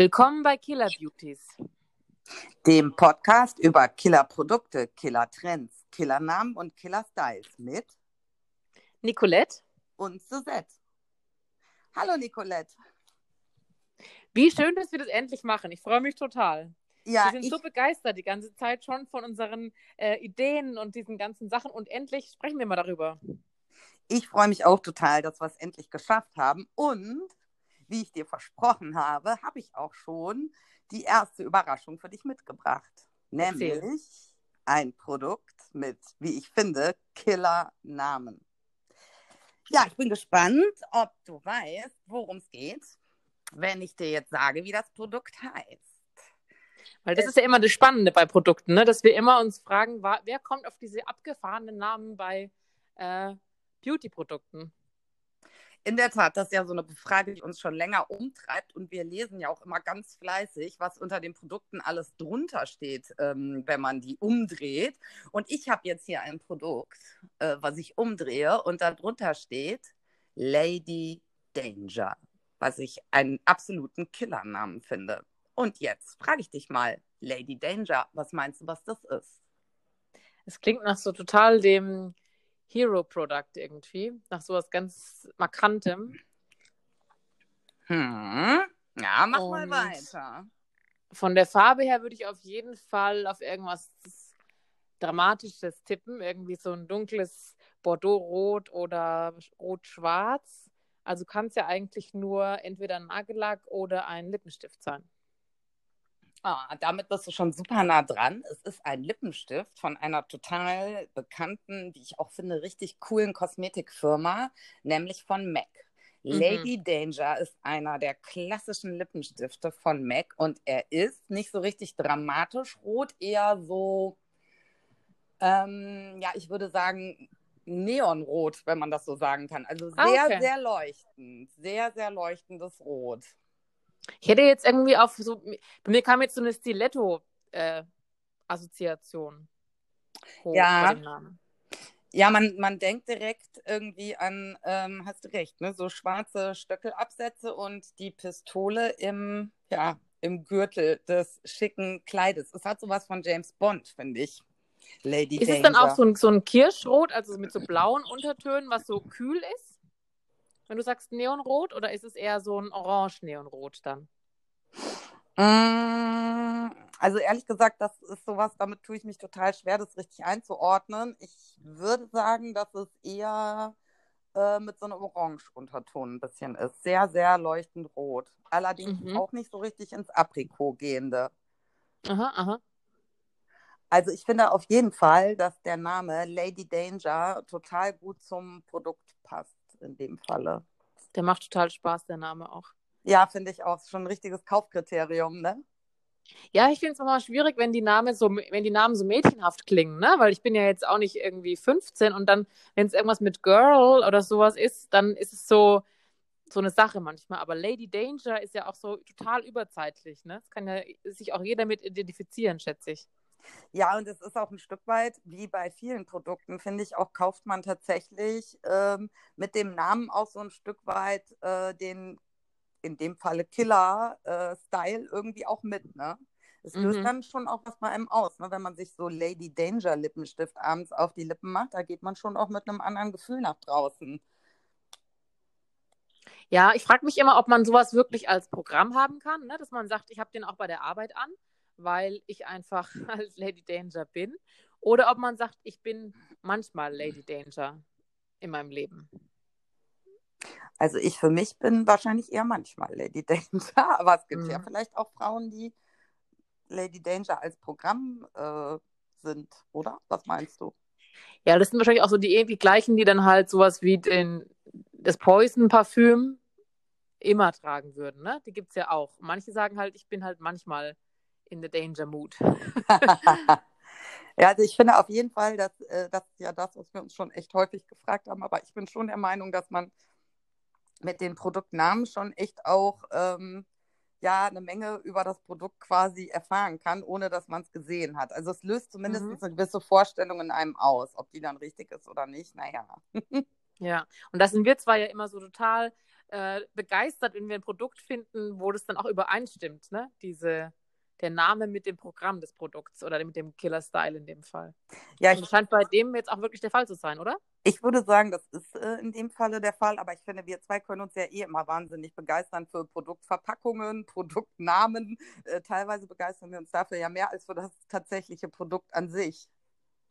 Willkommen bei Killer Beauties. Dem Podcast über Killerprodukte, Killertrends, Killernamen und Killerstyles mit Nicolette und Suzette. Hallo Nicolette. Wie schön, dass wir das endlich machen. Ich freue mich total. Ja, wir sind ich, so begeistert die ganze Zeit schon von unseren äh, Ideen und diesen ganzen Sachen und endlich sprechen wir mal darüber. ich freue mich auch total, dass wir es endlich geschafft haben. Und wie ich dir versprochen habe, habe ich auch schon die erste Überraschung für dich mitgebracht. Erzähl. Nämlich ein Produkt mit, wie ich finde, Killernamen. Ja, ich bin gespannt, ob du weißt, worum es geht, wenn ich dir jetzt sage, wie das Produkt heißt. Weil das ist ja immer das Spannende bei Produkten, ne? dass wir immer uns fragen, wer kommt auf diese abgefahrenen Namen bei äh, Beauty-Produkten? In der Tat, das ist ja so eine Frage, die uns schon länger umtreibt und wir lesen ja auch immer ganz fleißig, was unter den Produkten alles drunter steht, ähm, wenn man die umdreht. Und ich habe jetzt hier ein Produkt, äh, was ich umdrehe und darunter steht Lady Danger, was ich einen absoluten Killernamen finde. Und jetzt frage ich dich mal, Lady Danger, was meinst du, was das ist? Es klingt nach so total dem Hero-Produkt irgendwie, nach sowas ganz Markantem. Hm, ja, mach mal Und- weiter. Von der Farbe her würde ich auf jeden Fall auf irgendwas Dramatisches tippen. Irgendwie so ein dunkles Bordeaux-Rot oder Rot-Schwarz. Also kann es ja eigentlich nur entweder ein Nagellack oder ein Lippenstift sein. Ah, damit bist du schon super nah dran. Es ist ein Lippenstift von einer total bekannten, wie ich auch finde, richtig coolen Kosmetikfirma, nämlich von MAC. Mhm. Lady Danger ist einer der klassischen Lippenstifte von MAC und er ist nicht so richtig dramatisch rot, eher so, ähm, ja, ich würde sagen, neonrot, wenn man das so sagen kann. Also Ah, sehr, okay. sehr leuchtend. Sehr, sehr leuchtendes Rot. Ich hätte jetzt irgendwie auf so, bei mir kam jetzt so eine Stiletto-Assoziation hoch Ja. Ja, man, man denkt direkt irgendwie an, ähm, hast du recht, ne? So schwarze Stöckelabsätze und die Pistole im, ja, im Gürtel des schicken Kleides. Es hat sowas von James Bond, finde ich. Lady Ist Danger. es dann auch so ein, so ein Kirschrot, also mit so blauen Untertönen, was so kühl ist? Wenn du sagst Neonrot, oder ist es eher so ein Orange-Neonrot dann? Mm, Also ehrlich gesagt, das ist sowas, damit tue ich mich total schwer, das richtig einzuordnen. Ich würde sagen, dass es eher äh, mit so einem Orange-Unterton ein bisschen ist. Sehr, sehr leuchtend rot. Allerdings Mhm. auch nicht so richtig ins Aprikot gehende. Aha, aha. Also ich finde auf jeden Fall, dass der Name Lady Danger total gut zum Produkt passt in dem Falle. Der macht total Spaß, der Name auch. Ja, finde ich auch. Schon ein richtiges Kaufkriterium, ne? Ja, ich finde es immer schwierig, wenn die, Name so, wenn die Namen so mädchenhaft klingen, ne? Weil ich bin ja jetzt auch nicht irgendwie 15 und dann, wenn es irgendwas mit Girl oder sowas ist, dann ist es so, so eine Sache manchmal. Aber Lady Danger ist ja auch so total überzeitlich, ne? Das kann ja sich auch jeder mit identifizieren, schätze ich. Ja, und es ist auch ein Stück weit, wie bei vielen Produkten, finde ich, auch kauft man tatsächlich ähm, mit dem Namen auch so ein Stück weit äh, den, in dem Falle Killer-Style irgendwie auch mit, ne? Es löst Mhm. dann schon auch was bei einem aus, ne? Wenn man sich so Lady Danger Lippenstift abends auf die Lippen macht, da geht man schon auch mit einem anderen Gefühl nach draußen. Ja, ich frage mich immer, ob man sowas wirklich als Programm haben kann, ne? dass man sagt, ich habe den auch bei der Arbeit an, weil ich einfach als Lady Danger bin. Oder ob man sagt, ich bin manchmal Lady Danger in meinem Leben. Also ich für mich bin wahrscheinlich eher manchmal Lady Danger, aber es gibt ja Mhm. vielleicht auch Frauen, die Lady Danger als Programm äh, sind, oder? Was meinst du? Ja, das sind wahrscheinlich auch so die irgendwie gleichen, die dann halt sowas wie den, das Poison-Parfüm immer tragen würden. Ne? Die gibt es ja auch. Manche sagen halt, ich bin halt manchmal in the Danger Mood. Ja, also ich finde auf jeden Fall, dass äh, das ist ja das, was wir uns schon echt häufig gefragt haben, aber ich bin schon der Meinung, dass man mit den Produktnamen schon echt auch ähm, ja eine Menge über das Produkt quasi erfahren kann, ohne dass man es gesehen hat. Also es löst zumindest Mhm. eine gewisse Vorstellung in einem aus, ob die dann richtig ist oder nicht. Naja. Ja, und da sind wir zwar ja immer so total äh, begeistert, wenn wir ein Produkt finden, wo das dann auch übereinstimmt, ne? Diese, der Name mit dem Programm des Produkts oder mit dem Killer-Style in dem Fall. Ja, ich, Und das scheint bei dem jetzt auch wirklich der Fall zu sein, oder? Ich würde sagen, das ist äh, in dem Falle der Fall, aber ich finde, wir zwei können uns ja eh immer wahnsinnig begeistern für Produktverpackungen, Produktnamen. Äh, teilweise begeistern wir uns dafür ja mehr als für das tatsächliche Produkt an sich.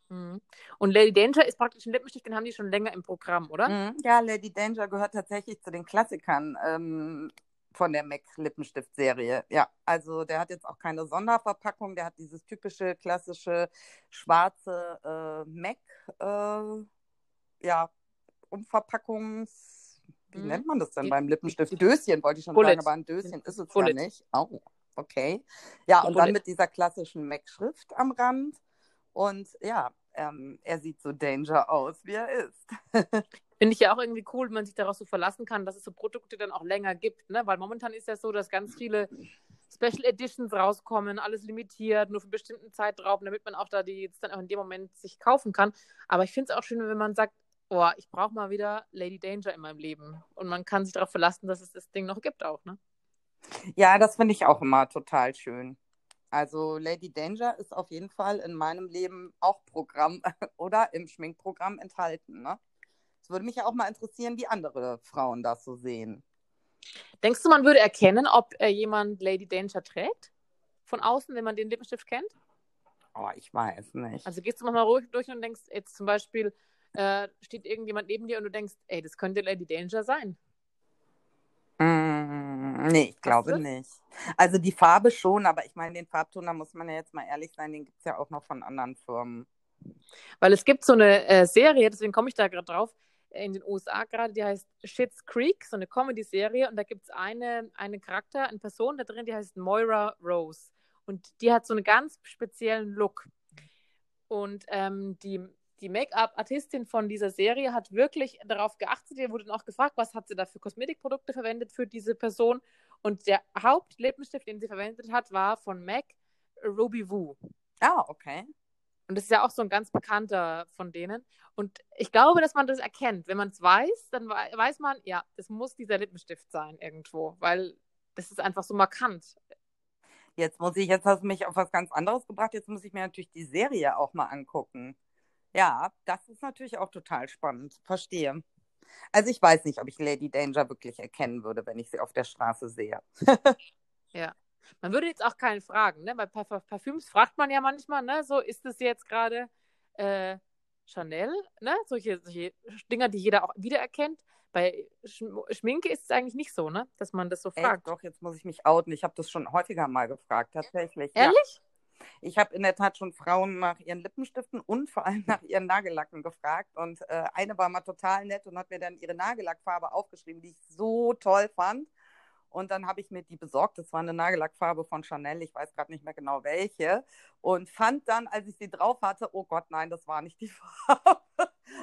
Mhm. Und Lady Danger ist praktisch ein Lippenstift, den haben die schon länger im Programm, oder? Mhm. Ja, Lady Danger gehört tatsächlich zu den Klassikern ähm, von der MAC Lippenstift-Serie. Ja, also der hat jetzt auch keine Sonderverpackung, der hat dieses typische klassische schwarze äh, MAC, äh, ja, Umverpackungs, wie mhm. nennt man das denn die, beim Lippenstift? Die, Döschen wollte ich schon Bullet. sagen, aber ein Döschen ist es Bullet. ja nicht. Oh, okay. Ja, die und Bullet. dann mit dieser klassischen MAC-Schrift am Rand. Und ja, ähm, er sieht so Danger aus, wie er ist. Finde ich ja auch irgendwie cool, wenn man sich darauf so verlassen kann, dass es so Produkte dann auch länger gibt, ne? Weil momentan ist ja so, dass ganz viele Special Editions rauskommen, alles limitiert, nur für einen bestimmten Zeitraum, damit man auch da die jetzt dann auch in dem Moment sich kaufen kann. Aber ich finde es auch schön, wenn man sagt, oh, ich brauche mal wieder Lady Danger in meinem Leben. Und man kann sich darauf verlassen, dass es das Ding noch gibt auch, ne? Ja, das finde ich auch immer total schön. Also Lady Danger ist auf jeden Fall in meinem Leben auch Programm oder im Schminkprogramm enthalten. Ne? Es würde mich ja auch mal interessieren, wie andere Frauen das so sehen. Denkst du, man würde erkennen, ob äh, jemand Lady Danger trägt? Von außen, wenn man den Lippenstift kennt? Oh, ich weiß nicht. Also gehst du mal ruhig durch und denkst, jetzt zum Beispiel äh, steht irgendjemand neben dir und du denkst, ey, das könnte Lady Danger sein. Mm, nee, ich glaube nicht. Also die Farbe schon, aber ich meine, den Farbton, da muss man ja jetzt mal ehrlich sein, den gibt es ja auch noch von anderen Firmen. Weil es gibt so eine äh, Serie, deswegen komme ich da gerade drauf, in den USA gerade, die heißt Shits Creek, so eine Comedy-Serie. Und da gibt es eine, eine Charakter, eine Person da drin, die heißt Moira Rose. Und die hat so einen ganz speziellen Look. Und ähm, die die Make-up-Artistin von dieser Serie hat wirklich darauf geachtet. Ihr wurde dann auch gefragt, was hat sie da für Kosmetikprodukte verwendet für diese Person. Und der Hauptlippenstift, den sie verwendet hat, war von MAC Ruby Woo. Ah, okay. Und das ist ja auch so ein ganz bekannter von denen. Und ich glaube, dass man das erkennt. Wenn man es weiß, dann weiß man, ja, das muss dieser Lippenstift sein irgendwo, weil das ist einfach so markant. Jetzt muss ich, jetzt hast du mich auf was ganz anderes gebracht. Jetzt muss ich mir natürlich die Serie auch mal angucken. Ja, das ist natürlich auch total spannend. Verstehe. Also ich weiß nicht, ob ich Lady Danger wirklich erkennen würde, wenn ich sie auf der Straße sehe. ja. Man würde jetzt auch keinen fragen, ne? Bei Parfüms fragt man ja manchmal, ne? So, ist es jetzt gerade äh, Chanel, ne? Solche, solche Dinger, die jeder auch wiedererkennt. Bei Schminke ist es eigentlich nicht so, ne? Dass man das so fragt. Ey, doch, jetzt muss ich mich outen. Ich habe das schon häufiger mal gefragt, tatsächlich. Ehrlich? Ja. Ich habe in der Tat schon Frauen nach ihren Lippenstiften und vor allem nach ihren Nagellacken gefragt. Und äh, eine war mal total nett und hat mir dann ihre Nagellackfarbe aufgeschrieben, die ich so toll fand. Und dann habe ich mir die besorgt. Das war eine Nagellackfarbe von Chanel. Ich weiß gerade nicht mehr genau welche. Und fand dann, als ich sie drauf hatte, oh Gott, nein, das war nicht die Farbe.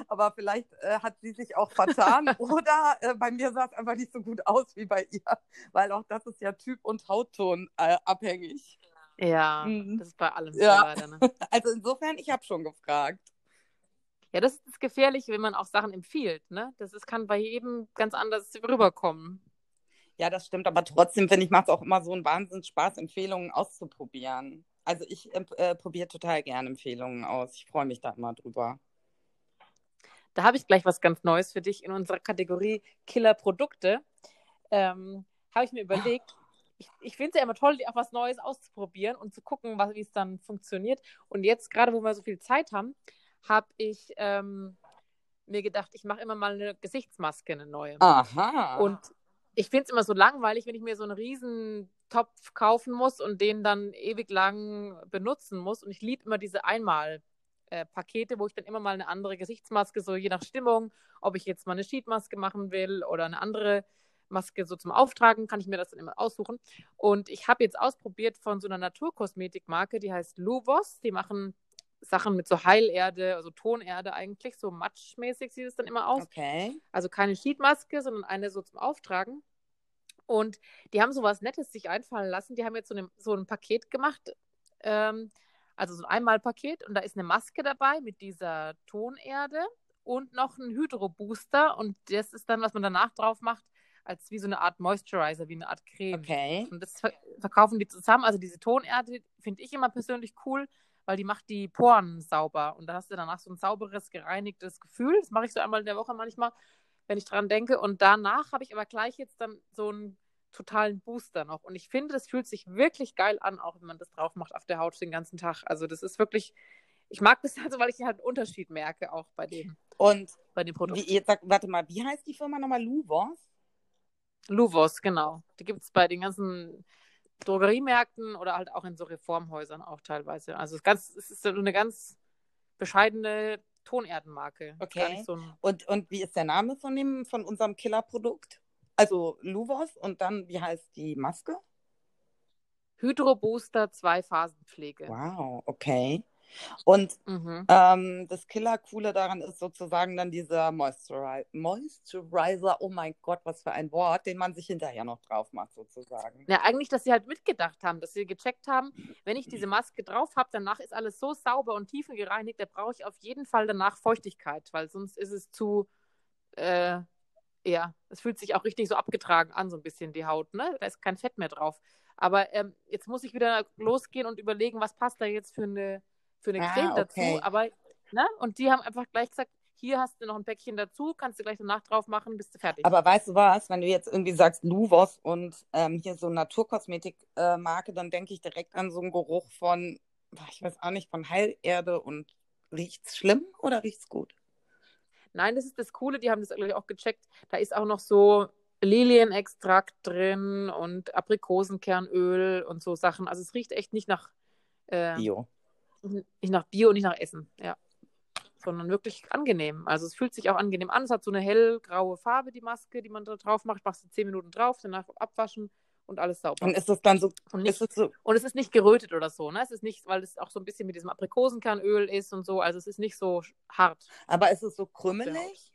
Aber vielleicht äh, hat sie sich auch vertan. Oder äh, bei mir sah es einfach nicht so gut aus wie bei ihr. Weil auch das ist ja Typ und Hautton äh, abhängig. Ja, mhm. das ist bei allem so ja. leider. Ne? Also insofern, ich habe schon gefragt. Ja, das ist gefährlich, wenn man auch Sachen empfiehlt. Ne? Das ist, kann bei jedem ganz anders rüberkommen. Ja, das stimmt, aber trotzdem finde ich, macht es auch immer so einen Wahnsinns Spaß, Empfehlungen auszuprobieren. Also ich äh, probiere total gerne Empfehlungen aus. Ich freue mich da immer drüber. Da habe ich gleich was ganz Neues für dich in unserer Kategorie Killer Produkte. Ähm, habe ich mir überlegt, ich, ich finde es ja immer toll, auch was Neues auszuprobieren und zu gucken, wie es dann funktioniert. Und jetzt, gerade wo wir so viel Zeit haben, habe ich ähm, mir gedacht, ich mache immer mal eine Gesichtsmaske, eine neue. Aha. Und ich finde es immer so langweilig, wenn ich mir so einen riesen Topf kaufen muss und den dann ewig lang benutzen muss. Und ich liebe immer diese Einmal- äh, Pakete, wo ich dann immer mal eine andere Gesichtsmaske, so je nach Stimmung, ob ich jetzt mal eine Sheetmaske machen will oder eine andere Maske so zum Auftragen, kann ich mir das dann immer aussuchen. Und ich habe jetzt ausprobiert von so einer Naturkosmetikmarke, die heißt Luvos. Die machen Sachen mit so Heilerde, also Tonerde eigentlich, so matschmäßig sieht es dann immer aus. Okay. Also keine Sheetmaske, sondern eine so zum Auftragen. Und die haben so was Nettes sich einfallen lassen. Die haben jetzt so, eine, so ein Paket gemacht, ähm, also so ein Einmalpaket. Und da ist eine Maske dabei mit dieser Tonerde und noch ein Hydro-Booster. Und das ist dann, was man danach drauf macht, als wie so eine Art Moisturizer, wie eine Art Creme. Okay. Und das ver verkaufen die zusammen. Also diese Tonerde finde ich immer persönlich cool, weil die macht die Poren sauber. Und da hast du danach so ein sauberes, gereinigtes Gefühl. Das mache ich so einmal in der Woche manchmal, wenn ich dran denke. Und danach habe ich aber gleich jetzt dann so einen totalen Booster noch. Und ich finde, das fühlt sich wirklich geil an, auch wenn man das drauf macht auf der Haut den ganzen Tag. Also das ist wirklich, ich mag das also, weil ich halt einen Unterschied merke auch bei dem, Und bei dem Produkt. wie, jetzt sag, warte mal, wie heißt die Firma nochmal? Luvos? Luvos, genau. Die gibt es bei den ganzen Drogeriemärkten oder halt auch in so Reformhäusern auch teilweise. Also es, ist ganz, es ist so eine ganz bescheidene Tonerdenmarke. Okay. So ein, Und, und wie ist der Name von, dem, von unserem Killerprodukt? Also Luvos und dann, wie heißt die Maske? Hydro Booster Zwei-Phasen-Pflege. Wow, okay. Und Mhm. ähm, das Killer-Coole daran ist sozusagen dann dieser Moisturi Moisturizer, oh mein Gott, was für ein Wort, den man sich hinterher noch drauf macht, sozusagen. Ja, eigentlich, dass sie halt mitgedacht haben, dass sie gecheckt haben, wenn ich diese Maske drauf habe, danach ist alles so sauber und tiefengereinigt, da brauche ich auf jeden Fall danach Feuchtigkeit, weil sonst ist es zu, äh, ja, es fühlt sich auch richtig so abgetragen an, so ein bisschen die Haut, ne? Da ist kein Fett mehr drauf. Aber ähm, jetzt muss ich wieder losgehen und überlegen, was passt da jetzt für eine, für eine Ah, Creme okay. dazu. Aber, ne? Und die haben einfach gleich gesagt, hier hast du noch ein Päckchen dazu, kannst du gleich danach drauf machen, bist du fertig. Aber weißt du was, wenn du jetzt irgendwie sagst Luvos und ähm, hier so Naturkosmetik-Marke, dann denke ich direkt an so einen Geruch von, ich weiß auch nicht, von Heilerde und riecht's schlimm oder riecht's gut? Nein, das ist das Coole, die haben das glaube ich auch gecheckt. Da ist auch noch so Lilienextrakt drin und Aprikosenkernöl und so Sachen. Also es riecht echt nicht nach, äh, Bio. Nicht nach Bio und nicht nach Essen, ja. Sondern wirklich angenehm. Also es fühlt sich auch angenehm an. Es hat so eine hellgraue Farbe, die Maske, die man da drauf macht. Machst du zehn Minuten drauf, danach abwaschen und alles sauber. Und ist es dann so, Und nicht, ist es so, und es ist nicht gerötet oder so, ne? Es ist nicht, weil es auch so ein bisschen mit diesem Aprikosenkernöl ist und so. Also es ist nicht so hart. aber ist es so krümelig?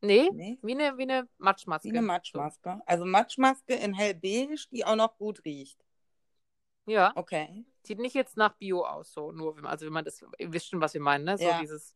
Nee, Nee. wie eine, wie eine Matschmaske. Wie eine Matschmaske. Also Matschmaske in hellbeige, die auch noch gut riecht. Ja, Okay. sieht nicht jetzt nach Bio aus, so nur, wenn man, also wenn man das, ihr wisst schon, was wir meinen, ne? So Ja. dieses,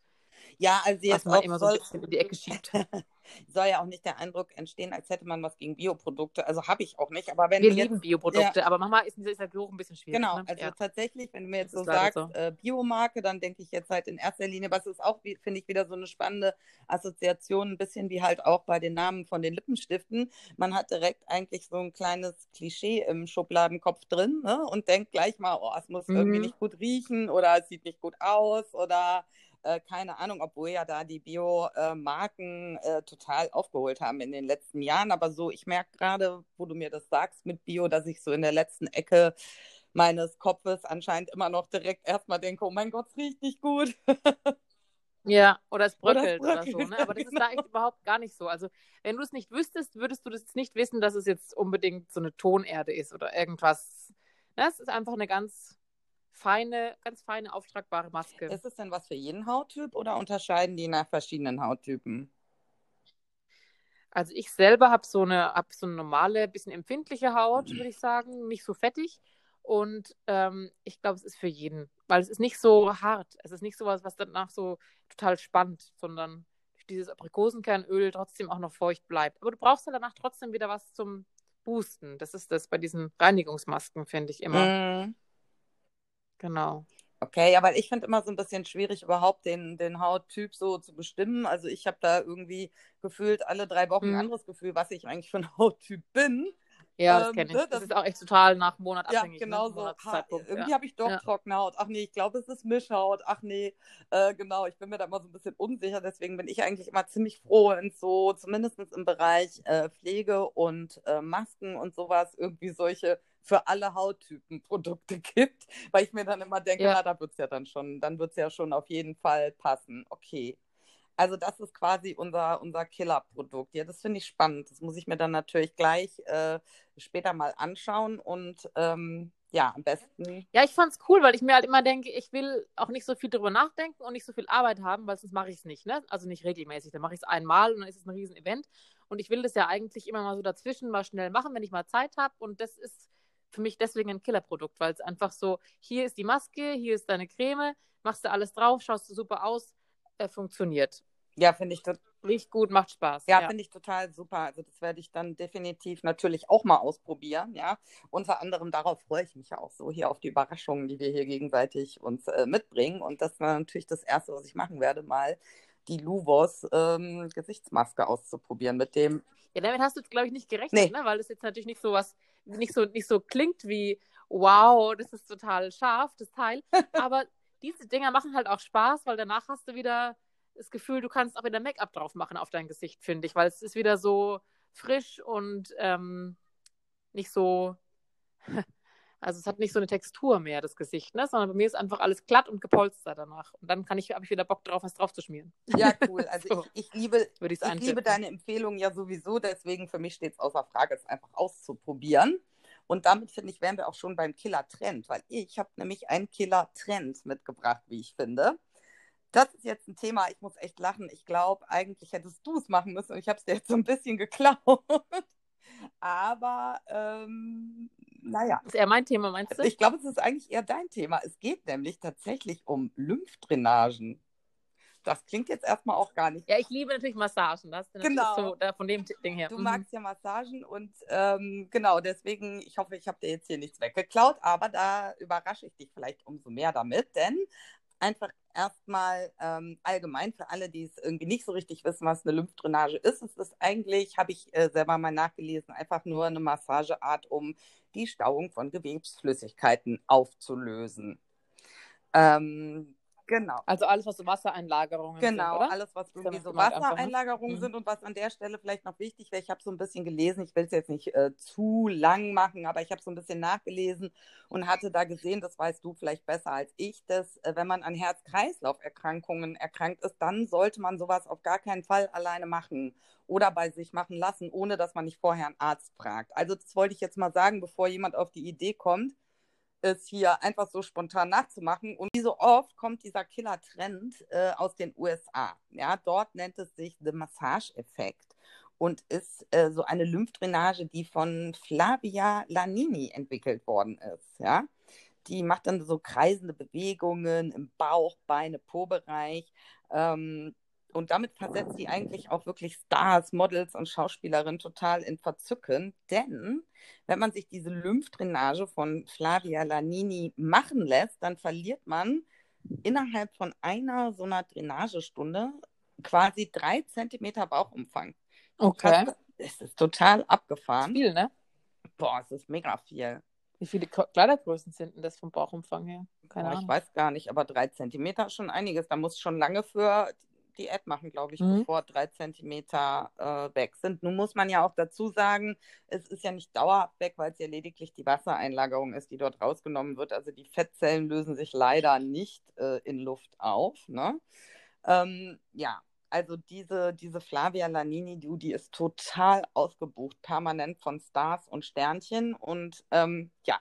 Ja, also jetzt man immer so ein soll, bisschen in die Ecke schiebt. soll ja auch nicht der Eindruck entstehen, als hätte man was gegen Bioprodukte. Also habe ich auch nicht. Aber wenn Wir lieben jetzt, Bioprodukte, aber manchmal ist, ist der Geruch ein bisschen schwierig. Genau, ne? also ja. tatsächlich, wenn du mir jetzt so sagst, so. äh, Biomarke, dann denke ich jetzt halt in erster Linie, was ist auch, finde ich, wieder so eine spannende Assoziation, ein bisschen wie halt auch bei den Namen von den Lippenstiften. Man hat direkt eigentlich so ein kleines Klischee im Schubladenkopf drin ne? und denkt gleich mal, oh, es muss irgendwie Mhm. nicht gut riechen oder es sieht nicht gut aus oder äh, keine Ahnung, obwohl ja da die Bio-Marken äh, total aufgeholt haben in den letzten Jahren. Aber so, ich merke gerade, wo du mir das sagst mit Bio, dass ich so in der letzten Ecke meines Kopfes anscheinend immer noch direkt erstmal denke, oh mein Gott, es riecht nicht gut. Ja, oder es Oder bröckelt oder, bröckelt, so, ne? Aber das ist da echt überhaupt gar nicht so. Also, wenn du es nicht wüsstest, würdest du das nicht wissen, dass es jetzt unbedingt so eine Tonerde ist oder irgendwas. Ne? Es ist einfach eine ganz feine, ganz feine, auftragbare Maske. Ist es denn was für jeden Hauttyp oder unterscheiden die nach verschiedenen Hauttypen? Also ich selber habe so eine, hab so eine normale, bisschen empfindliche Haut, würde ich sagen, nicht so fettig. Und ähm, ich glaube, es ist für jeden, weil es ist nicht so hart. Es ist nicht so was, was danach so total spannt, sondern durch dieses Aprikosenkernöl trotzdem auch noch feucht bleibt. Aber du brauchst ja danach trotzdem wieder was zum Boosten. Das ist das bei diesen Reinigungsmasken, finde ich immer. Mm, Genau. Okay, ja, weil ich finde immer so ein bisschen schwierig, überhaupt den, den Hauttyp so zu bestimmen. Also ich habe da irgendwie gefühlt alle drei Wochen ein Mhm. anderes Gefühl, was ich eigentlich für ein Hauttyp bin. Ja, das Ähm, kenne ich. ne, Das das- ist auch echt total nach Monat Ja, abhängig. genau ne? so. Ha, irgendwie ja. habe ich doch Ja. trockene Haut. Ach nee, ich glaube, es ist Mischhaut. Ach nee, äh, genau. Ich bin mir da immer so ein bisschen unsicher. Deswegen bin ich eigentlich immer ziemlich froh, wenn es so zumindest im Bereich äh, Pflege und äh, Masken und sowas irgendwie solche für alle Hauttypen Produkte gibt, weil ich mir dann immer denke, Ja. na, da wird es ja dann schon, dann wird es ja schon auf jeden Fall passen. Okay. Also das ist quasi unser, unser Killer-Produkt. Ja, das finde ich spannend. Das muss ich mir dann natürlich gleich äh, später mal anschauen und ähm, ja, am besten. Ja, ich fand's cool, weil ich mir halt immer denke, ich will auch nicht so viel drüber nachdenken und nicht so viel Arbeit haben, weil sonst mache ich es nicht, ne? Also nicht regelmäßig. Dann mache ich es einmal und dann ist es ein riesen Event. Und ich will das ja eigentlich immer mal so dazwischen mal schnell machen, wenn ich mal Zeit habe. Und das ist für mich deswegen ein Killerprodukt, weil es einfach so, hier ist die Maske, hier ist deine Creme, machst du alles drauf, schaust du super aus, äh, funktioniert. Ja, finde ich, to Riecht gut, macht Spaß. Ja, Ja. finde ich total super. Also das werde ich dann definitiv natürlich auch mal ausprobieren, ja. Unter anderem darauf freue ich mich ja auch so hier auf die Überraschungen, die wir hier gegenseitig uns äh, mitbringen. Und das war natürlich das Erste, was ich machen werde, mal die Luvos ähm, Gesichtsmaske auszuprobieren mit dem. Ja, damit hast du jetzt, glaube ich, nicht gerechnet, Nee. ne? Weil das jetzt natürlich nicht so was, nicht so, nicht so klingt wie, wow, das ist total scharf, das Teil. Aber diese Dinger machen halt auch Spaß, weil danach hast du wieder das Gefühl, du kannst auch wieder Make-up drauf machen auf dein Gesicht, finde ich, weil es ist wieder so frisch und ähm, nicht so, also es hat nicht so eine Textur mehr, das Gesicht, ne? Sondern bei mir ist einfach alles glatt und gepolstert danach. Und dann kann ich, habe ich wieder Bock drauf, was drauf zu schmieren. Ja, cool. Also So. ich, ich liebe, Würde ich liebe deine Empfehlung ja sowieso, deswegen für mich steht es außer Frage, es einfach auszuprobieren. Und damit finde ich, wären wir auch schon beim Killer-Trend, weil ich habe nämlich einen Killer-Trend mitgebracht, wie ich finde. Das ist jetzt ein Thema, ich muss echt lachen. Ich glaube, eigentlich hättest du es machen müssen und ich habe es dir jetzt so ein bisschen geklaut. Aber ähm, naja, Das ist eher mein Thema, meinst du? ich glaube, es ist eigentlich eher dein Thema. Es geht nämlich tatsächlich um Lymphdrainagen. Das klingt jetzt erstmal auch gar nicht Ja, ich liebe natürlich Massagen. Das Genau. so da, von dem Ding her. Du Mhm. magst ja Massagen und ähm, genau, deswegen, ich hoffe, ich habe dir jetzt hier nichts weggeklaut, aber da überrasche ich dich vielleicht umso mehr damit, denn einfach erstmal ähm, allgemein für alle, die es irgendwie nicht so richtig wissen, was eine Lymphdrainage ist, es ist eigentlich, habe ich äh, selber mal nachgelesen, einfach nur eine Massageart, um die Stauung von Gewebsflüssigkeiten aufzulösen. Ähm, genau. Also alles, was so Wassereinlagerungen Genau, sind, oder? alles, was irgendwie so einfach, ne? Wassereinlagerungen Mhm. sind und was an der Stelle vielleicht noch wichtig wäre, ich habe so ein bisschen gelesen, ich will es jetzt nicht äh, zu lang machen, aber ich habe so ein bisschen nachgelesen und hatte da gesehen, das weißt du vielleicht besser als ich, dass äh, wenn man an Herz-Kreislauf-Erkrankungen erkrankt ist, dann sollte man sowas auf gar keinen Fall alleine machen oder bei sich machen lassen, ohne dass man nicht vorher einen Arzt fragt. Also das wollte ich jetzt mal sagen, bevor jemand auf die Idee kommt, es hier einfach so spontan nachzumachen. Und wie so oft kommt dieser Killer-Trend äh, aus den USA. Ja, dort nennt es sich The Massage-Effekt und ist äh, so eine Lymphdrainage, die von Flavia Lanini entwickelt worden ist. Ja, die macht dann so kreisende Bewegungen im Bauch, Beine, Po-Bereich. Ähm, und damit versetzt sie eigentlich auch wirklich Stars, Models und Schauspielerinnen total in Verzücken. Denn wenn man sich diese Lymphdrainage von Flavia Lanini machen lässt, dann verliert man innerhalb von einer so einer Drainagestunde quasi drei Zentimeter Bauchumfang. Okay. Das, ist total abgefahren. Viel, ne? Boah, es ist mega viel. Wie viele Kleidergrößen sind denn das vom Bauchumfang her? Keine Boah, ich Ahnung. weiß gar nicht, aber drei Zentimeter ist schon einiges. Da muss schon lange für Diät machen, glaube ich, Mhm. bevor drei Zentimeter äh, weg sind. Nun muss man ja auch dazu sagen, es ist ja nicht dauerhaft weg, weil es ja lediglich die Wassereinlagerung ist, die dort rausgenommen wird. Also die Fettzellen lösen sich leider nicht äh, in Luft auf. Ne? Ähm, ja, also diese, diese Flavia Lanini, du, die ist total ausgebucht, permanent von Stars und Sternchen. Und ähm, ja,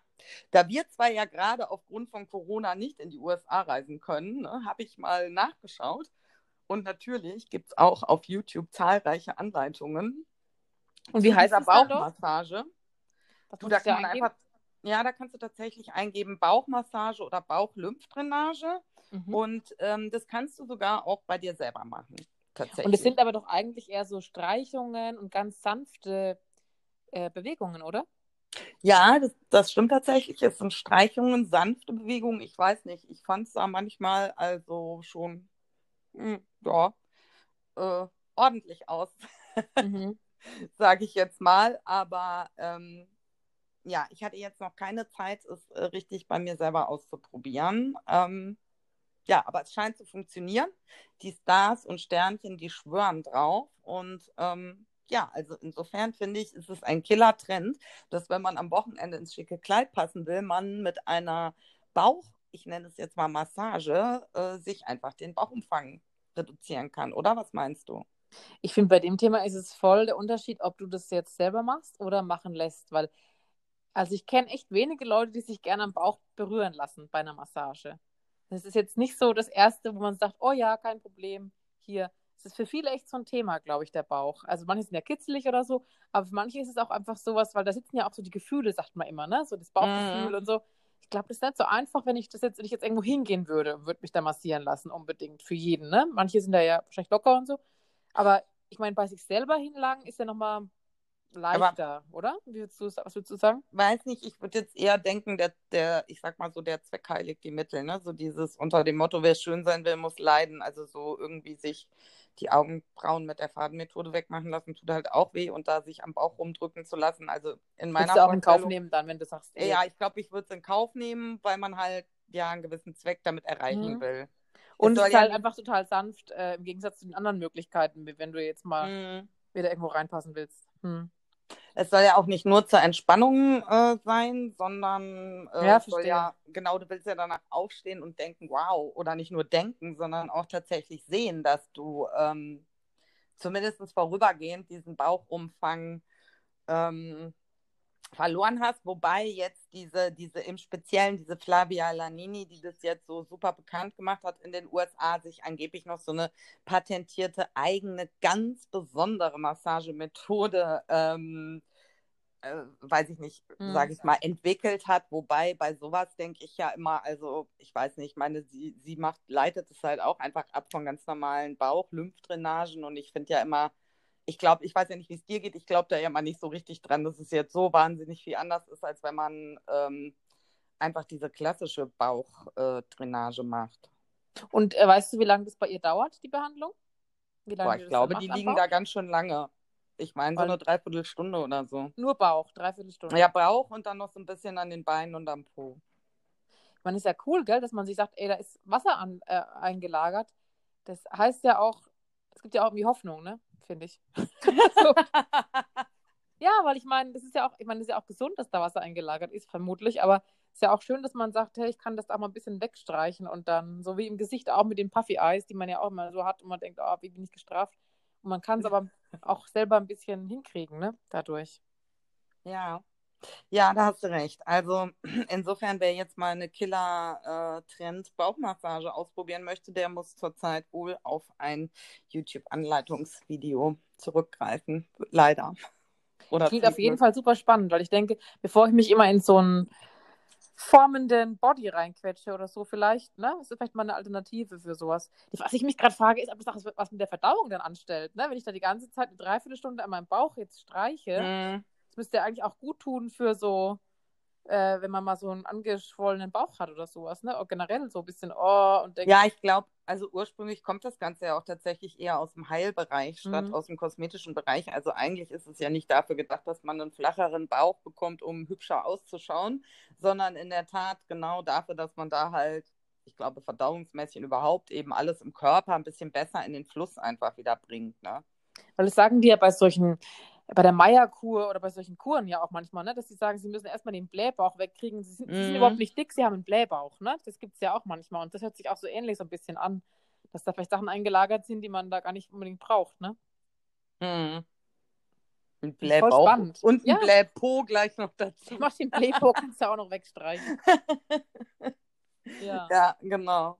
da wir zwar ja gerade aufgrund von Corona nicht in die USA reisen können, ne, habe ich mal nachgeschaut. Und natürlich gibt es auch auf YouTube zahlreiche Anleitungen Und wie heißt das? Bauchmassage. Du, da kann man eingeben? einfach, ja, da kannst du tatsächlich eingeben Bauchmassage oder Bauchlymphdrainage. Mhm. Und ähm, das kannst du sogar auch bei dir selber machen. Tatsächlich. Und es sind aber doch eigentlich eher so Streichungen und ganz sanfte äh, Bewegungen, oder? Ja, das, das stimmt tatsächlich. Es sind Streichungen, sanfte Bewegungen. Ich weiß nicht. Ich fand es da manchmal also schon, ja, äh, ordentlich aus, Mhm. sage ich jetzt mal. Aber ähm, ja, ich hatte jetzt noch keine Zeit, es äh, richtig bei mir selber auszuprobieren. Ähm, ja, aber es scheint zu funktionieren. Die Stars und Sternchen, die schwören drauf. Und ähm, ja, also insofern finde ich, ist es ein Killer-Trend, dass wenn man am Wochenende ins schicke Kleid passen will, man mit einer Bauch, ich nenne es jetzt mal Massage, äh, sich einfach den Bauchumfang reduzieren kann. Oder was meinst du? Ich finde, bei dem Thema ist es voll der Unterschied, ob du das jetzt selber machst oder machen lässt, weil, also ich kenne echt wenige Leute, die sich gerne am Bauch berühren lassen bei einer Massage. Das ist jetzt nicht so das Erste, wo man sagt, oh ja, kein Problem, hier. Es ist für viele echt so ein Thema, glaube ich, der Bauch. Also manche sind ja kitzelig oder so, aber für manche ist es auch einfach sowas, weil da sitzen ja auch so die Gefühle, sagt man immer, ne? So das Bauchgefühl Mhm. und so. Ich glaube, das ist nicht so einfach, wenn ich das jetzt, wenn ich jetzt irgendwo hingehen würde würde mich da massieren lassen, unbedingt für jeden, ne? Manche sind da ja wahrscheinlich locker und so. Aber ich meine, bei sich selber hinlangen ist ja nochmal leichter, oder? Wie würdest du, was würdest du sagen? Weiß nicht, ich würde jetzt eher denken, der, der, ich sag mal so, der Zweck heiligt die Mittel, ne? So dieses unter dem Motto, wer schön sein will, muss leiden. Also so irgendwie sich die Augenbrauen mit der Fadenmethode wegmachen lassen, tut halt auch weh und da sich am Bauch rumdrücken zu lassen. Also in meiner Würdest du auch in Kauf nehmen dann, wenn du sagst, eh. Ja, ich glaube, ich würde es in Kauf nehmen, weil man halt ja einen gewissen Zweck damit erreichen Mhm. will. Und es ist ja halt einfach total sanft, äh, im Gegensatz zu den anderen Möglichkeiten, wie wenn du jetzt mal Mhm. wieder irgendwo reinpassen willst. Hm. Es soll ja auch nicht nur zur Entspannung äh, sein, sondern äh, Ja, soll ja, genau, du willst ja danach aufstehen und denken, wow, oder nicht nur denken, sondern auch tatsächlich sehen, dass du ähm, zumindest vorübergehend diesen Bauchumfang ähm, verloren hast, wobei jetzt diese, diese im Speziellen, diese Flavia Lanini, die das jetzt so super bekannt gemacht hat in den USA, sich angeblich noch so eine patentierte eigene, ganz besondere Massagemethode, ähm, äh, weiß ich nicht, Hm. sage ich mal, entwickelt hat. Wobei bei sowas denke ich ja immer, also ich weiß nicht, ich meine, sie, sie macht, leitet es halt auch einfach ab von ganz normalen Bauch-Lymphdrainagen und ich finde ja immer, ich glaube, ich weiß ja nicht, wie es dir geht, ich glaube da ja immer nicht so richtig dran, dass es jetzt so wahnsinnig viel anders ist, als wenn man ähm, einfach diese klassische Bauchdrainage macht. Und äh, weißt du, wie lange das bei ihr dauert, die Behandlung? Boah, ich glaube, die liegen da ganz schön lange. Ich meine, so eine Dreiviertelstunde oder so. Nur Bauch, dreiviertel Stunde. Ja, Bauch und dann noch so ein bisschen an den Beinen und am Po. Man ist ja cool, gell, dass man sich sagt, ey, da ist Wasser an, äh, eingelagert. Das heißt ja auch, es gibt ja auch irgendwie Hoffnung, ne? Finde ich. so. Ja, weil ich meine, das ist ja auch, ich meine, das ist ja auch gesund, dass da Wasser eingelagert ist, vermutlich, aber es ist ja auch schön, dass man sagt, hey, ich kann das auch mal ein bisschen wegstreichen und dann, so wie im Gesicht auch mit den Puffy Eyes, die man ja auch immer so hat und man denkt, oh, wie bin ich gestraft. Und man kann es aber auch selber ein bisschen hinkriegen, ne? Dadurch. Ja. Ja, da hast du recht. Also insofern, wer jetzt mal eine Killer-Trend-Bauchmassage ausprobieren möchte, der muss zurzeit wohl auf ein YouTube-Anleitungsvideo zurückgreifen. Leider. Oder Klingt auf jeden. Fall super spannend, weil ich denke, bevor ich mich immer in so einen formenden Body reinquetsche oder so vielleicht, ne? Das ist vielleicht mal eine Alternative für sowas. Was ich mich gerade frage, ist, ob das was mit der Verdauung dann anstellt, ne? Wenn ich da die ganze Zeit eine Dreiviertelstunde an meinem Bauch jetzt streiche, Mhm. Das müsste ja eigentlich auch gut tun für so, äh, wenn man mal so einen angeschwollenen Bauch hat oder sowas, ne? Oder generell so ein bisschen, oh, und denkt, Ja, ich glaube, also ursprünglich kommt das Ganze ja auch tatsächlich eher aus dem Heilbereich statt Mhm. aus dem kosmetischen Bereich. Also eigentlich ist es ja nicht dafür gedacht, dass man einen flacheren Bauch bekommt, um hübscher auszuschauen, sondern in der Tat genau dafür, dass man da halt, ich glaube, verdauungsmäßig überhaupt eben alles im Körper ein bisschen besser in den Fluss einfach wieder bringt. Ne? Weil das sagen die ja bei solchen, bei der Meierkur oder bei solchen Kuren ja auch manchmal, ne, dass sie sagen, sie müssen erstmal den Blähbauch wegkriegen. Sie sind, sie sind Mhm. überhaupt nicht dick, sie haben einen Blähbauch, ne? Das gibt es ja auch manchmal. Und das hört sich auch so ähnlich so ein bisschen an, dass da vielleicht Sachen eingelagert sind, die man da gar nicht unbedingt braucht, ne? Mhm. Ein Blähbauch spannend. und ein Ja. Blähpo gleich noch dazu. Ich mach den Blähbauch, kannst du auch noch wegstreichen. Ja. Ja, genau.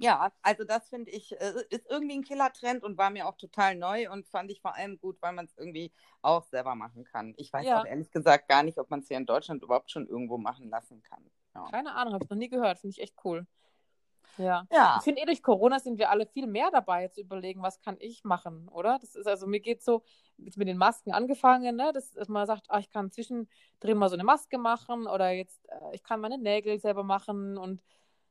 Ja, also das finde ich, äh, ist irgendwie ein Killer-Trend und war mir auch total neu und fand ich vor allem gut, weil man es irgendwie auch selber machen kann. Ich weiß Ja. auch ehrlich gesagt gar nicht, ob man es hier in Deutschland überhaupt schon irgendwo machen lassen kann. Ja. Keine Ahnung, habe ich noch nie gehört, finde ich echt cool. Ja. Ja, Ich finde eh durch Corona sind wir alle viel mehr dabei zu überlegen, was kann ich machen, oder? Das ist also, mir geht so, jetzt mit den Masken angefangen, ne, dass, dass man sagt, ah, ich kann zwischendrin mal so eine Maske machen oder jetzt, äh, ich kann meine Nägel selber machen und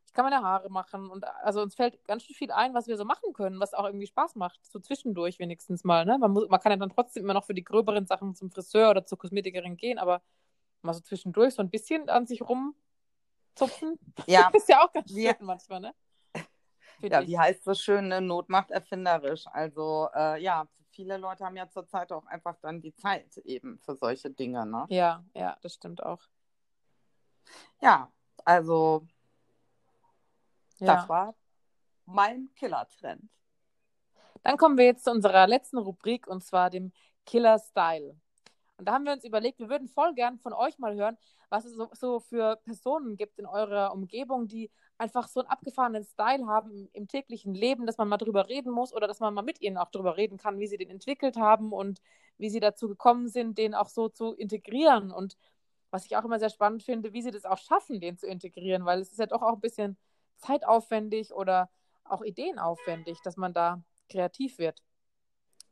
ich kann meine Haare machen und also uns fällt ganz schön viel ein, was wir so machen können, was auch irgendwie Spaß macht, so zwischendurch wenigstens mal, ne? Man muss, man kann ja dann trotzdem immer noch für die gröberen Sachen zum Friseur oder zur Kosmetikerin gehen, aber mal so zwischendurch so ein bisschen an sich rumzupfen, ja, ist ja auch ganz schön Ja. manchmal, ne? Find ja, ich. wie heißt so schön, ne? Not macht erfinderisch. Also äh, ja, viele Leute haben ja zurzeit auch einfach dann die Zeit eben für solche Dinge, ne? Ja, ja, das stimmt auch. Ja, also Ja. das war mein Killer-Trend. Dann kommen wir jetzt zu unserer letzten Rubrik und zwar dem Killer Style. Und da haben wir uns überlegt, wir würden voll gern von euch mal hören, was es so, so für Personen gibt in eurer Umgebung, die einfach so einen abgefahrenen Style haben im, im täglichen Leben, dass man mal drüber reden muss oder dass man mal mit ihnen auch drüber reden kann, wie sie den entwickelt haben und wie sie dazu gekommen sind, den auch so zu integrieren. Und was ich auch immer sehr spannend finde, wie sie das auch schaffen, den zu integrieren, weil es ist ja doch auch ein bisschen zeitaufwendig oder auch ideenaufwendig, dass man da kreativ wird.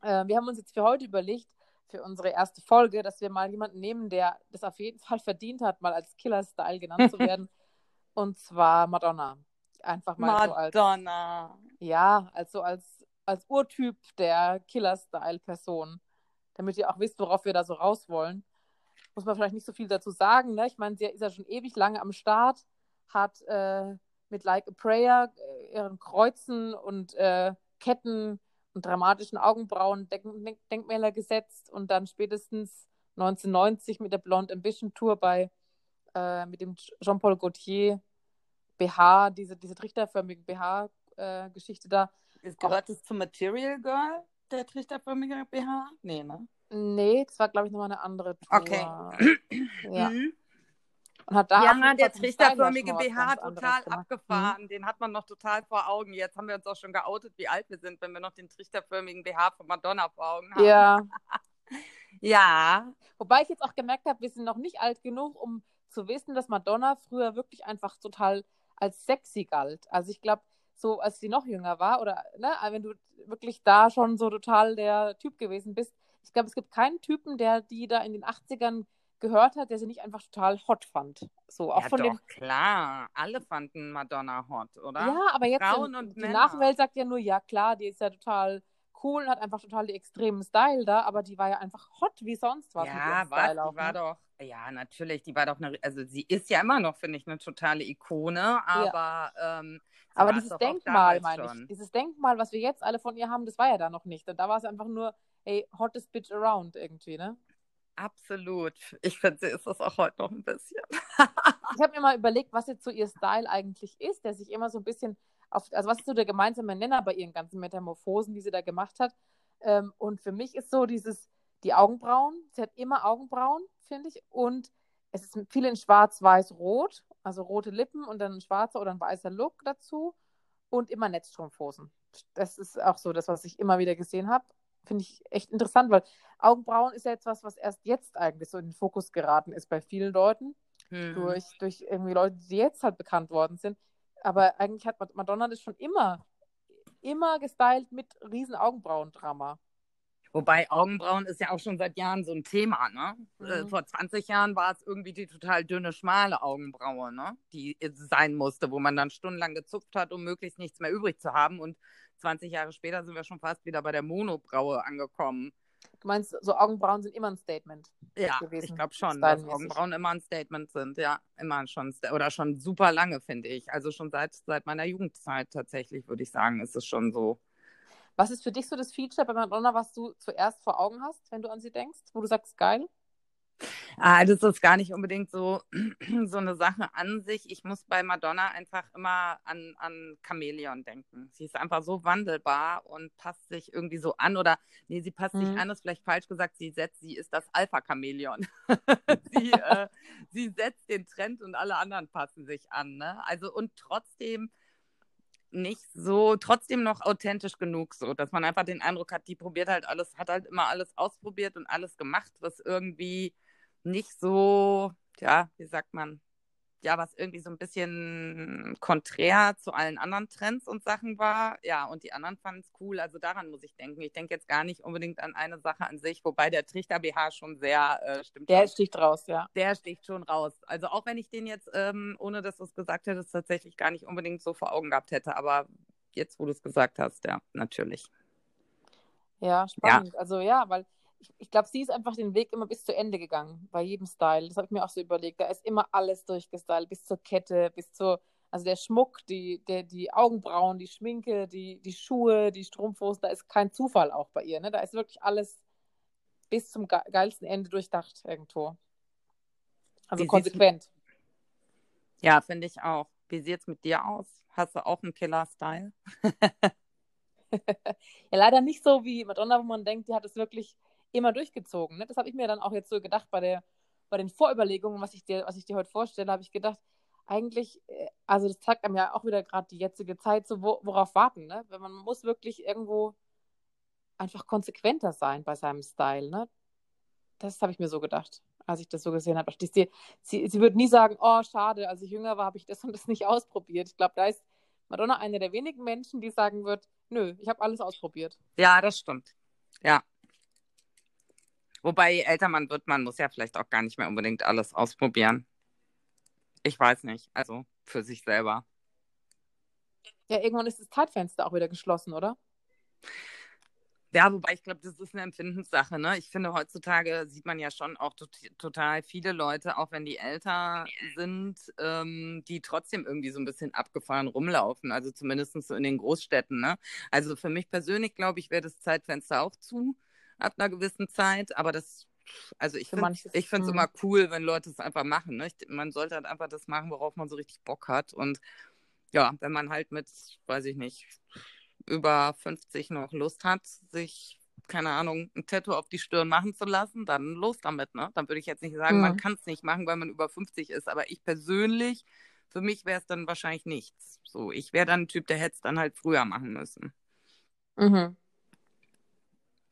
Äh, wir haben uns jetzt für heute überlegt, für unsere erste Folge, dass wir mal jemanden nehmen, der das auf jeden Fall verdient hat, mal als Killer-Style genannt zu werden. und zwar Madonna. Einfach mal Madonna. so als. Ja, also als, als Urtyp der Killer-Style-Person. Damit ihr auch wisst, worauf wir da so raus wollen. Muss man vielleicht nicht so viel dazu sagen. Ne? Ich meine, sie ist ja schon ewig lange am Start, hat äh, mit Like a Prayer äh, ihren Kreuzen und äh, Ketten und dramatischen Augenbrauen Denk Denk Denkmäler gesetzt und dann spätestens 1990 mit der Blonde Ambition Tour bei äh, mit dem Jean-Paul Gaultier BH, diese, diese trichterförmige BH-Geschichte äh, da. Gehört es zum Material Girl, der trichterförmige BH? Nee, ne? Nee, das war, glaube ich, nochmal eine andere Tour. Okay. Ja. Mhm. Und hat da ja, der trichterförmige BH total abgefahren. Mhm. Den hat man noch total vor Augen. Jetzt haben wir uns auch schon geoutet, wie alt wir sind, wenn wir noch den trichterförmigen BH von Madonna vor Augen haben. Ja. ja. Wobei ich jetzt auch gemerkt habe, wir sind noch nicht alt genug, um zu wissen, dass Madonna früher wirklich einfach total als sexy galt. Also ich glaube, so als sie noch jünger war oder ne, wenn du wirklich da schon so total der Typ gewesen bist, ich glaube, es gibt keinen Typen, der die da in den 80ern gehört hat, der sie nicht einfach total hot fand. So, auch ja, von doch, dem. klar. Alle fanden Madonna hot, oder? Ja, aber jetzt Frauen in, und die Männer. Nachwelt sagt ja nur, ja klar, die ist ja total cool und hat einfach total die extremen Style da, aber die war ja einfach hot wie sonst was. Ja, auch, die war ne? doch, ja, natürlich, die war doch eine, also sie ist ja immer noch, finde ich, eine totale Ikone, aber ähm, sie Aber dieses Denkmal, meine schon. ich, dieses Denkmal, was wir jetzt alle von ihr haben, das war ja da noch nicht. Und da war es einfach nur, hey, hottest bitch around irgendwie, ne? Absolut. Ich finde, sie ist das auch heute noch ein bisschen. Ich habe mir mal überlegt, was jetzt so ihr Style eigentlich ist, der sich immer so ein bisschen auf, also was ist so der gemeinsame Nenner bei ihren ganzen Metamorphosen, die sie da gemacht hat. Ähm, und für mich ist so dieses, die Augenbrauen, sie hat immer Augenbrauen, finde ich, und es ist viel in schwarz, weiß, rot, also rote Lippen und dann ein schwarzer oder ein weißer Look dazu und immer Netzstrumpfhosen. Das ist auch so das, was ich immer wieder gesehen habe. Finde ich echt interessant, weil Augenbrauen ist ja jetzt was, was erst jetzt eigentlich so in den Fokus geraten ist bei vielen Leuten Hm. durch, durch irgendwie Leute, die jetzt halt bekannt worden sind. Aber eigentlich hat Madonna das schon immer, immer gestylt mit riesen Augenbrauendrama. Wobei Augenbrauen ist ja auch schon seit Jahren so ein Thema, ne? Mhm. Äh, Vor 20 Jahren war es irgendwie die total dünne, schmale Augenbraue, ne? Die sein musste, wo man dann stundenlang gezupft hat, um möglichst nichts mehr übrig zu haben. Und 20 Jahre später sind wir schon fast wieder bei der Monobraue angekommen. Du meinst, so Augenbrauen sind immer ein Statement. Ja, gewesen, ich glaube schon, dass. Augenbrauen immer ein Statement sind. Ja, immer schon. Oder schon super lange, finde ich. Also schon seit, seit meiner Jugendzeit tatsächlich, würde ich sagen, ist es schon so. Was ist für dich so das Feature bei Madonna, was du zuerst vor Augen hast, wenn du an sie denkst, wo du sagst, geil? Ah, das ist gar nicht unbedingt so, so eine Sache an sich. Ich muss bei Madonna einfach immer an, an Chamäleon denken. Sie ist einfach so wandelbar und passt sich irgendwie so an. Oder, nee, sie passt sich Mhm. an, ist vielleicht falsch gesagt. Sie setzt, sie ist das Alpha-Chamäleon. sie, äh, sie setzt den Trend und alle anderen passen sich an. Ne? Also, und trotzdem nicht so, trotzdem noch authentisch genug, so, dass man einfach den Eindruck hat, die probiert halt alles, hat halt immer alles ausprobiert und alles gemacht, was irgendwie nicht so, ja, wie sagt man, ja, was irgendwie so ein bisschen konträr zu allen anderen Trends und Sachen war. Ja, und die anderen fanden es cool. Also daran muss ich denken. Ich denke jetzt gar nicht unbedingt an eine Sache an sich, wobei der Trichter BH schon sehr äh, stimmt. Der schon. sticht raus, ja. Der sticht schon raus. Also auch wenn ich den jetzt, ähm, ohne dass du es gesagt hättest, tatsächlich gar nicht unbedingt so vor Augen gehabt hätte. Aber jetzt, wo du es gesagt hast, ja, natürlich. Ja, spannend. Also ja, weil ich, ich glaube, sie ist einfach den Weg immer bis zu Ende gegangen, bei jedem Style. Das habe ich mir auch so überlegt. Da ist immer alles durchgestylt, bis zur Kette, bis zur, also der Schmuck, die, der, die Augenbrauen, die Schminke, die, die Schuhe, die Strumpfhosen, da ist kein Zufall auch bei ihr. Ne? Da ist wirklich alles bis zum ge geilsten Ende durchdacht irgendwo. Also Wie konsequent. Ja, finde ich auch. Wie sieht es mit dir aus? Hast du auch einen Killer-Style? Ja, leider nicht so wie Madonna, wo man denkt, die hat es wirklich immer durchgezogen. Ne? Das habe ich mir dann auch jetzt so gedacht bei der, bei den Vorüberlegungen, was ich dir, was ich dir heute vorstelle, habe ich gedacht, eigentlich, äh, also das zeigt einem ja auch wieder gerade die jetzige Zeit, so wo, worauf warten, ne? Wenn man muss wirklich irgendwo einfach konsequenter sein bei seinem Style, ne? Das habe ich mir so gedacht, als ich das so gesehen habe. Sie, sie, sie würde nie sagen, oh, schade, als ich jünger war, habe ich das und das nicht ausprobiert. Ich glaube, da ist Madonna eine der wenigen Menschen, die sagen wird, nö, ich habe alles ausprobiert. Ja, das stimmt. Ja. Wobei, je älter man wird, man muss ja vielleicht auch gar nicht mehr unbedingt alles ausprobieren. Ich weiß nicht. Also für sich selber. Ja, irgendwann ist das Zeitfenster auch wieder geschlossen, oder? Ja, wobei ich glaube, das ist eine Empfindenssache. Ne? Ich finde, heutzutage sieht man ja schon auch tot total viele Leute, auch wenn die älter sind, ähm, die trotzdem irgendwie so ein bisschen abgefahren rumlaufen. Also zumindest so in den Großstädten. Ne? Also für mich persönlich, glaube ich, wäre das Zeitfenster auch zu ab einer gewissen Zeit. Aber das, also ich finde es hm. immer cool, wenn Leute es einfach machen. Ne? Ich, man sollte halt einfach das machen, worauf man so richtig Bock hat. Und ja, wenn man halt mit, weiß ich nicht, über 50 noch Lust hat, sich, keine Ahnung, ein Tattoo auf die Stirn machen zu lassen, dann los damit. Ne? Dann würde ich jetzt nicht sagen, mhm. man kann es nicht machen, weil man über 50 ist. Aber ich persönlich, für mich wäre es dann wahrscheinlich nichts. So, ich wäre dann ein Typ, der hätte es dann halt früher machen müssen. Mhm.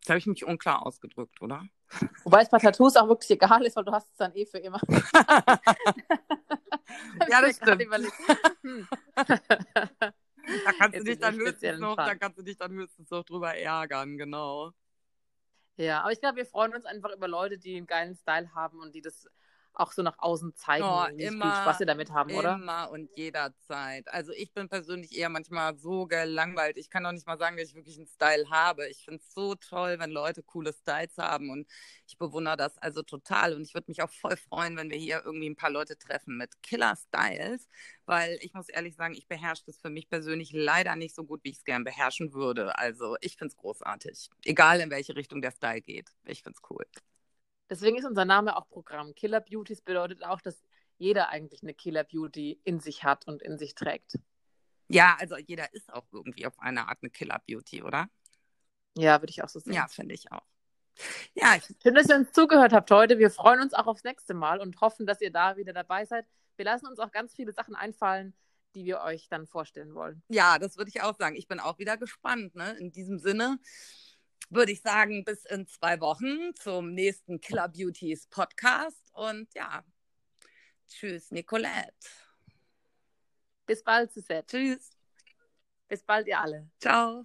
Jetzt habe ich mich unklar ausgedrückt, oder? Wobei es bei Tattoos auch wirklich egal ist, weil du hast es dann eh für immer. ja, das stimmt. Hm. Da kannst, du dich dann höchstens noch, da kannst du dich dann höchstens noch drüber ärgern, genau. Ja, aber ich glaube, wir freuen uns einfach über Leute, die einen geilen Style haben und die das auch so nach außen zeigen, oh, wie immer, viel Spaß sie damit haben, immer oder? Immer und jederzeit. Also ich bin persönlich eher manchmal so gelangweilt. Ich kann auch nicht mal sagen, dass ich wirklich einen Style habe. Ich finde es so toll, wenn Leute coole Styles haben und ich bewundere das also total. Und ich würde mich auch voll freuen, wenn wir hier irgendwie ein paar Leute treffen mit Killer-Styles, weil ich muss ehrlich sagen, ich beherrsche das für mich persönlich leider nicht so gut, wie ich es gern beherrschen würde. Also ich finde es großartig. Egal in welche Richtung der Style geht. Ich finde es cool. Deswegen ist unser Name auch Programm. Killer Beauties bedeutet auch, dass jeder eigentlich eine Killer Beauty in sich hat und in sich trägt. Ja, also jeder ist auch irgendwie auf eine Art eine Killer Beauty, oder? Ja, würde ich auch so sehen. Ja, finde ich auch. Ja, ich... schön, dass ihr uns zugehört habt heute. Wir freuen uns auch aufs nächste Mal und hoffen, dass ihr da wieder dabei seid. Wir lassen uns auch ganz viele Sachen einfallen, die wir euch dann vorstellen wollen. Ja, das würde ich auch sagen. Ich bin auch wieder gespannt. Ne? In diesem Sinne würde ich sagen, bis in zwei Wochen zum nächsten Killer Beauties Podcast. Und ja, tschüss, Nicolette. Bis bald, Suzette. Tschüss. Bis bald, ihr alle. Ciao.